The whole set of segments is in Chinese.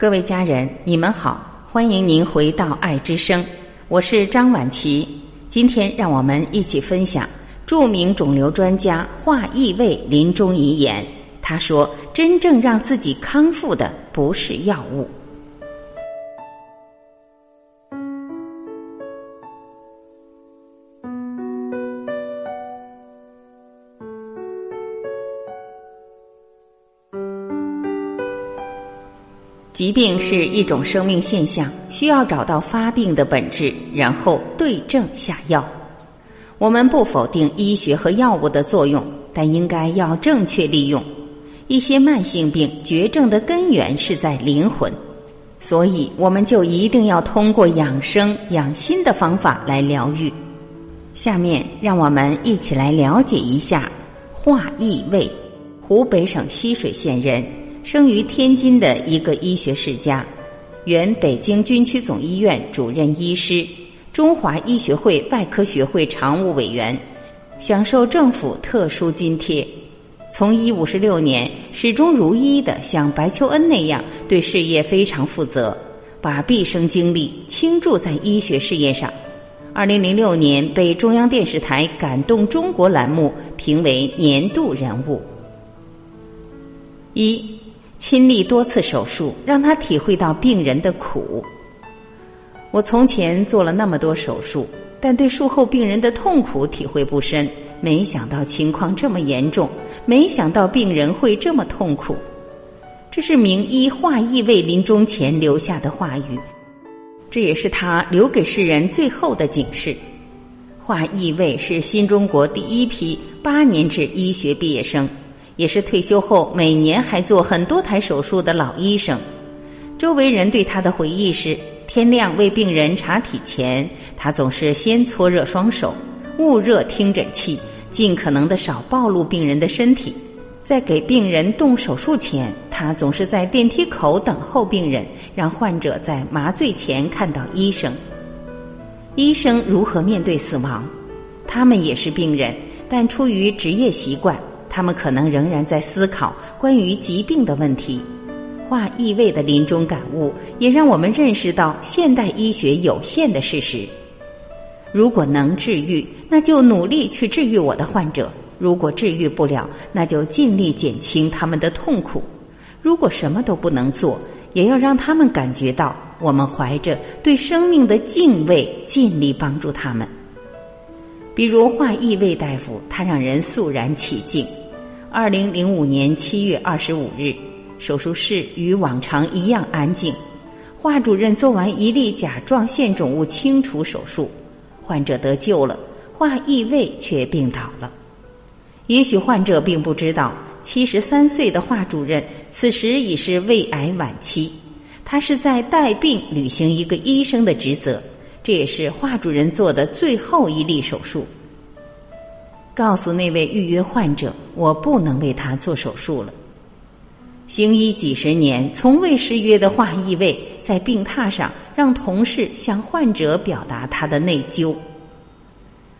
各位家人，你们好，欢迎您回到爱之声，我是张婉琪。今天让我们一起分享著名肿瘤专家华义卫临终遗言。他说：“真正让自己康复的不是药物。”疾病是一种生命现象，需要找到发病的本质，然后对症下药。我们不否定医学和药物的作用，但应该要正确利用。一些慢性病绝症的根源是在灵魂，所以我们就一定要通过养生养心的方法来疗愈。下面让我们一起来了解一下华义卫，湖北省浠水县人。生于天津的一个医学世家，原北京军区总医院主任医师，中华医学会外科学会常务委员，享受政府特殊津贴。从医五十六年，始终如一的像白求恩那样对事业非常负责，把毕生精力倾注在医学事业上。二零零六年被中央电视台“感动中国”栏目评为年度人物。一。亲历多次手术，让他体会到病人的苦。我从前做了那么多手术，但对术后病人的痛苦体会不深。没想到情况这么严重，没想到病人会这么痛苦。这是名医华义卫临终前留下的话语，这也是他留给世人最后的警示。华义卫是新中国第一批八年制医学毕业生。也是退休后每年还做很多台手术的老医生，周围人对他的回忆是：天亮为病人查体前，他总是先搓热双手，捂热听诊器，尽可能的少暴露病人的身体；在给病人动手术前，他总是在电梯口等候病人，让患者在麻醉前看到医生。医生如何面对死亡？他们也是病人，但出于职业习惯。他们可能仍然在思考关于疾病的问题，化异味的临终感悟也让我们认识到现代医学有限的事实。如果能治愈，那就努力去治愈我的患者；如果治愈不了，那就尽力减轻他们的痛苦；如果什么都不能做，也要让他们感觉到我们怀着对生命的敬畏，尽力帮助他们。比如华义卫大夫，他让人肃然起敬。二零零五年七月二十五日，手术室与往常一样安静。华主任做完一例甲状腺肿物清除手术，患者得救了，华义卫却病倒了。也许患者并不知道，七十三岁的华主任此时已是胃癌晚期，他是在带病履行一个医生的职责，这也是华主任做的最后一例手术。告诉那位预约患者，我不能为他做手术了。行医几十年，从未失约的华裔卫，在病榻上让同事向患者表达他的内疚。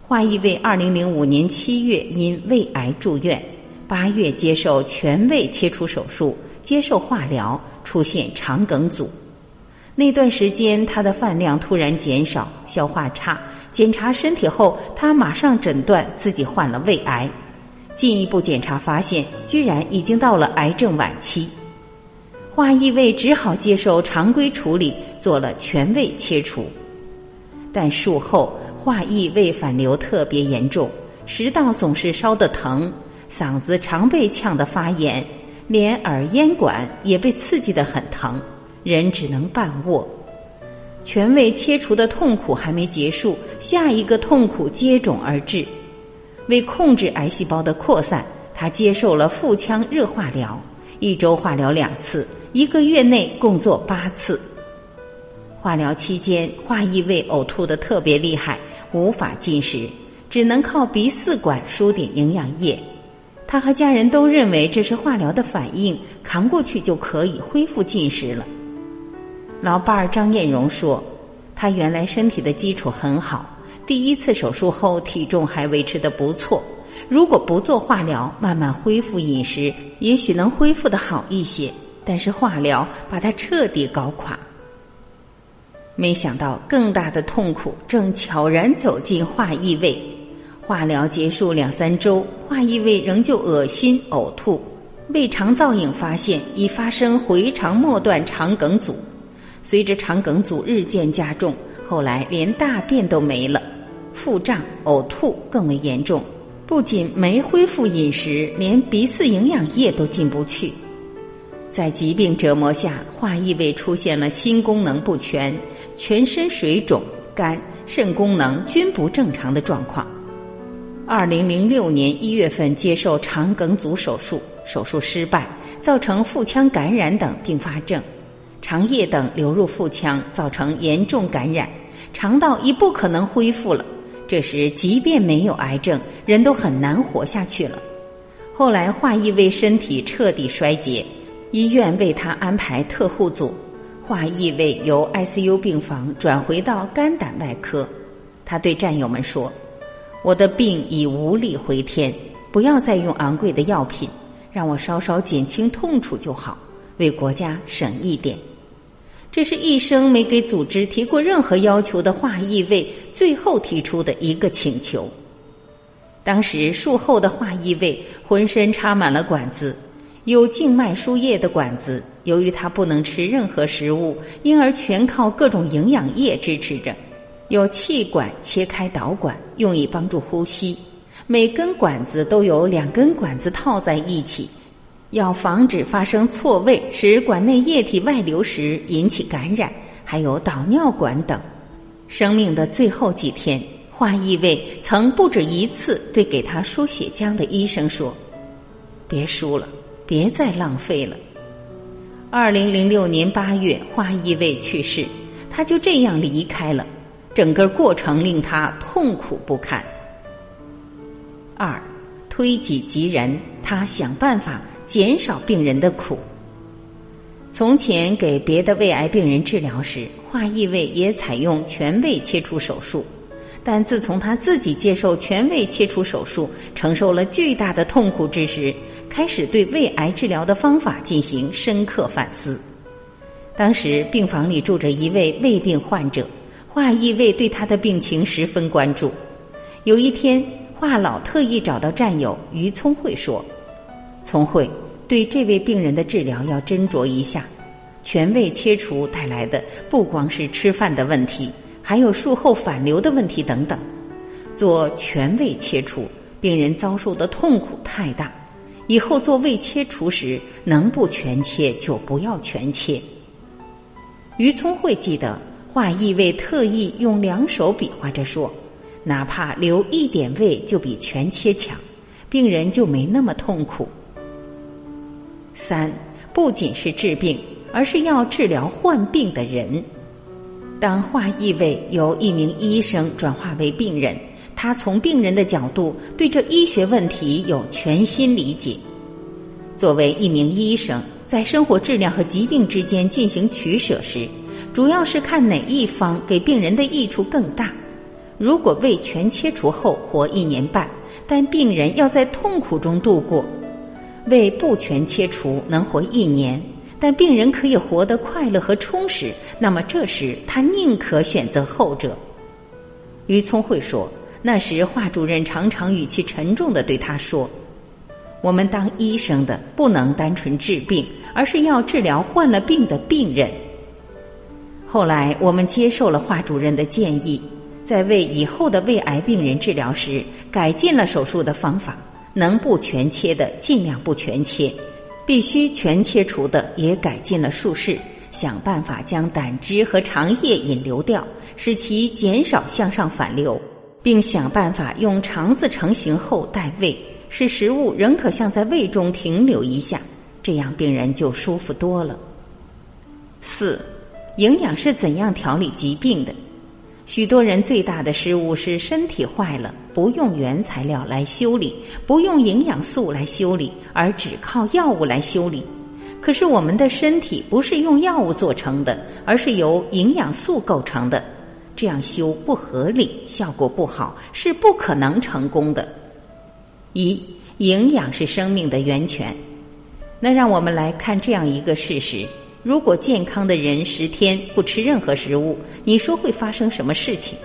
华裔卫二零零五年七月因胃癌住院，八月接受全胃切除手术，接受化疗，出现肠梗阻。那段时间，他的饭量突然减少，消化差。检查身体后，他马上诊断自己患了胃癌。进一步检查发现，居然已经到了癌症晚期。华义卫只好接受常规处理，做了全胃切除。但术后，华义胃反流特别严重，食道总是烧得疼，嗓子常被呛得发炎，连耳咽管也被刺激得很疼，人只能半卧。全胃切除的痛苦还没结束，下一个痛苦接踵而至。为控制癌细胞的扩散，他接受了腹腔热化疗，一周化疗两次，一个月内共做八次。化疗期间，华义卫呕吐的特别厉害，无法进食，只能靠鼻饲管输点营养液。他和家人都认为这是化疗的反应，扛过去就可以恢复进食了。老伴儿张艳荣说：“他原来身体的基础很好，第一次手术后体重还维持的不错。如果不做化疗，慢慢恢复饮食，也许能恢复的好一些。但是化疗把他彻底搞垮。没想到更大的痛苦正悄然走进化异位。化疗结束两三周，化异位仍旧恶心呕吐，胃肠造影发现已发生回肠末段肠梗阻。随着肠梗阻日渐加重，后来连大便都没了，腹胀呕吐更为严重。不仅没恢复饮食，连鼻饲营养液都进不去。在疾病折磨下，化异位出现了心功能不全、全身水肿、肝、肾功能均不正常的状况。二零零六年一月份接受肠梗阻手术，手术失败，造成腹腔感染等并发症，肠液等流入腹腔，造成严重感染，肠道已不可能恢复了。这时，即便没有癌症，人都很难活下去了。后来，华异为身体彻底衰竭。医院为他安排特护组，华异位由 ICU 病房转回到肝胆外科。他对战友们说：“我的病已无力回天，不要再用昂贵的药品，让我稍稍减轻痛楚就好，为国家省一点。”这是一生没给组织提过任何要求的华异位最后提出的一个请求。当时术后的华异位浑身插满了管子。有静脉输液的管子，由于他不能吃任何食物，因而全靠各种营养液支持着。有气管切开导管，用以帮助呼吸。每根管子都有两根管子套在一起，要防止发生错位，使管内液体外流时引起感染。还有导尿管等。生命的最后几天，华义卫曾不止一次对给他输血浆的医生说：“别输了。”别再浪费了。二零零六年八月，花一卫去世，他就这样离开了。整个过程令他痛苦不堪。二，推己及人，他想办法减少病人的苦。从前给别的胃癌病人治疗时，华裔胃也采用全胃切除手术。但自从他自己接受全胃切除手术，承受了巨大的痛苦之时，开始对胃癌治疗的方法进行深刻反思。当时病房里住着一位胃病患者，华裔卫对他的病情十分关注。有一天，华老特意找到战友于聪慧说：“聪慧，对这位病人的治疗要斟酌一下，全胃切除带来的不光是吃饭的问题。”还有术后反流的问题等等，做全胃切除，病人遭受的痛苦太大。以后做胃切除时，能不全切就不要全切。于聪慧记得，华义卫特意用两手比划着说：“哪怕留一点胃，就比全切强，病人就没那么痛苦。”三，不仅是治病，而是要治疗患病的人。当化异位由一名医生转化为病人，他从病人的角度对这医学问题有全新理解。作为一名医生，在生活质量和疾病之间进行取舍时，主要是看哪一方给病人的益处更大。如果胃全切除后活一年半，但病人要在痛苦中度过；胃不全切除能活一年。但病人可以活得快乐和充实，那么这时他宁可选择后者。于聪慧说：“那时华主任常常语气沉重的对他说：‘我们当医生的不能单纯治病，而是要治疗患了病的病人。’后来我们接受了华主任的建议，在为以后的胃癌病人治疗时，改进了手术的方法，能不全切的尽量不全切。”必须全切除的也改进了术式，想办法将胆汁和肠液引流掉，使其减少向上反流，并想办法用肠子成型后带胃，使食物仍可像在胃中停留一下，这样病人就舒服多了。四，营养是怎样调理疾病的？许多人最大的失误是身体坏了，不用原材料来修理，不用营养素来修理，而只靠药物来修理。可是我们的身体不是用药物做成的，而是由营养素构成的。这样修不合理，效果不好，是不可能成功的。一，营养是生命的源泉。那让我们来看这样一个事实：如果健康的人十天不吃任何食物，你说会发生什么事情？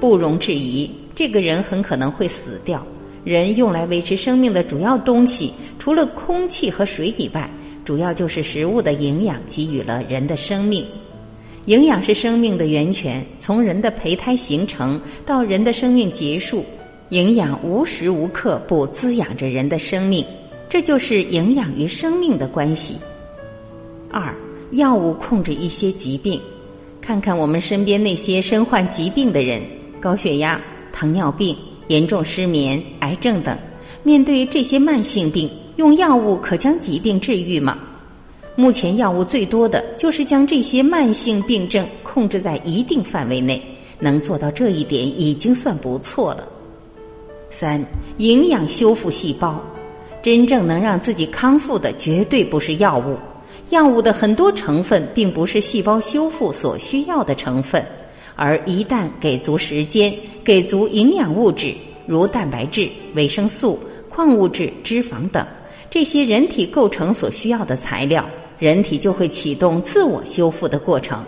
不容置疑，这个人很可能会死掉。人用来维持生命的主要东西，除了空气和水以外，主要就是食物的营养给予了人的生命。营养是生命的源泉，从人的胚胎形成到人的生命结束，营养无时无刻不滋养着人的生命，这就是营养与生命的关系。二，药物控制一些疾病，看看我们身边那些身患疾病的人，高血压、糖尿病。严重失眠、癌症等，面对这些慢性病，用药物可将疾病治愈吗？目前药物最多的就是将这些慢性病症控制在一定范围内，能做到这一点已经算不错了。三、营养修复细胞，真正能让自己康复的绝对不是药物，药物的很多成分并不是细胞修复所需要的成分。而一旦给足时间，给足营养物质，如蛋白质、维生素、矿物质、脂肪等这些人体构成所需要的材料，人体就会启动自我修复的过程。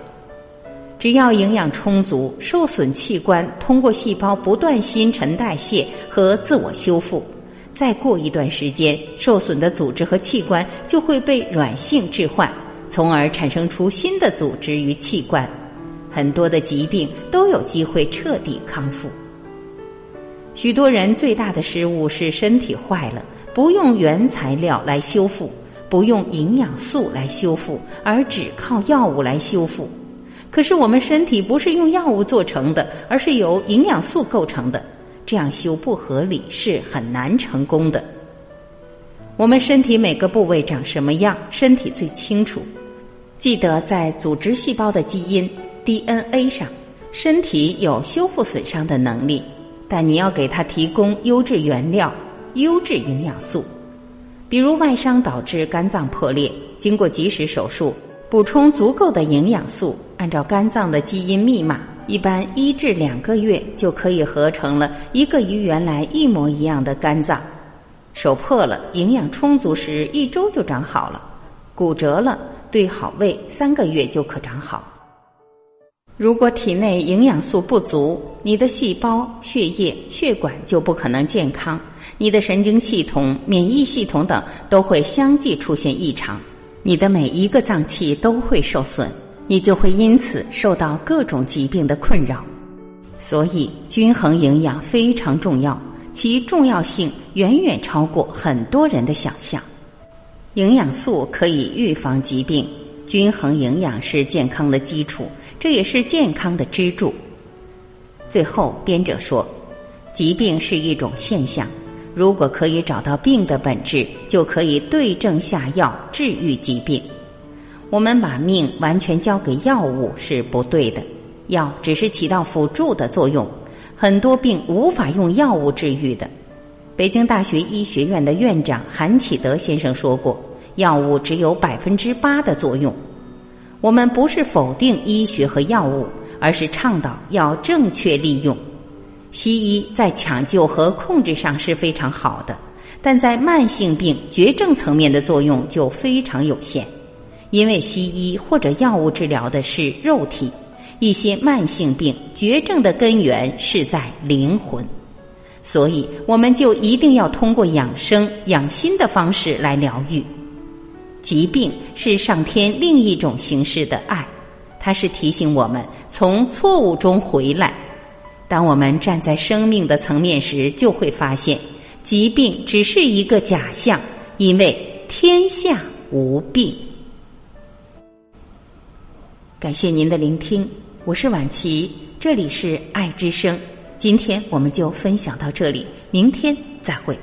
只要营养充足，受损器官通过细胞不断新陈代谢和自我修复，再过一段时间，受损的组织和器官就会被软性置换，从而产生出新的组织与器官。很多的疾病都有机会彻底康复。许多人最大的失误是身体坏了，不用原材料来修复，不用营养素来修复，而只靠药物来修复。可是我们身体不是用药物做成的，而是由营养素构成的，这样修不合理，是很难成功的。我们身体每个部位长什么样，身体最清楚。记得在组织细胞的基因。DNA 上，身体有修复损伤的能力，但你要给它提供优质原料、优质营养素。比如外伤导致肝脏破裂，经过及时手术，补充足够的营养素，按照肝脏的基因密码，一般一至两个月就可以合成了一个与原来一模一样的肝脏。手破了，营养充足时一周就长好了；骨折了，对好位三个月就可长好。如果体内营养素不足，你的细胞、血液、血管就不可能健康，你的神经系统、免疫系统等都会相继出现异常，你的每一个脏器都会受损，你就会因此受到各种疾病的困扰。所以，均衡营养非常重要，其重要性远远超过很多人的想象。营养素可以预防疾病，均衡营养是健康的基础。这也是健康的支柱。最后，编者说，疾病是一种现象，如果可以找到病的本质，就可以对症下药治愈疾病。我们把命完全交给药物是不对的，药只是起到辅助的作用，很多病无法用药物治愈的。北京大学医学院的院长韩启德先生说过，药物只有百分之八的作用。我们不是否定医学和药物，而是倡导要正确利用。西医在抢救和控制上是非常好的，但在慢性病绝症层面的作用就非常有限。因为西医或者药物治疗的是肉体，一些慢性病绝症的根源是在灵魂，所以我们就一定要通过养生养心的方式来疗愈。疾病是上天另一种形式的爱，它是提醒我们从错误中回来。当我们站在生命的层面时，就会发现疾病只是一个假象，因为天下无病。感谢您的聆听，我是婉琪，这里是爱之声。今天我们就分享到这里，明天再会。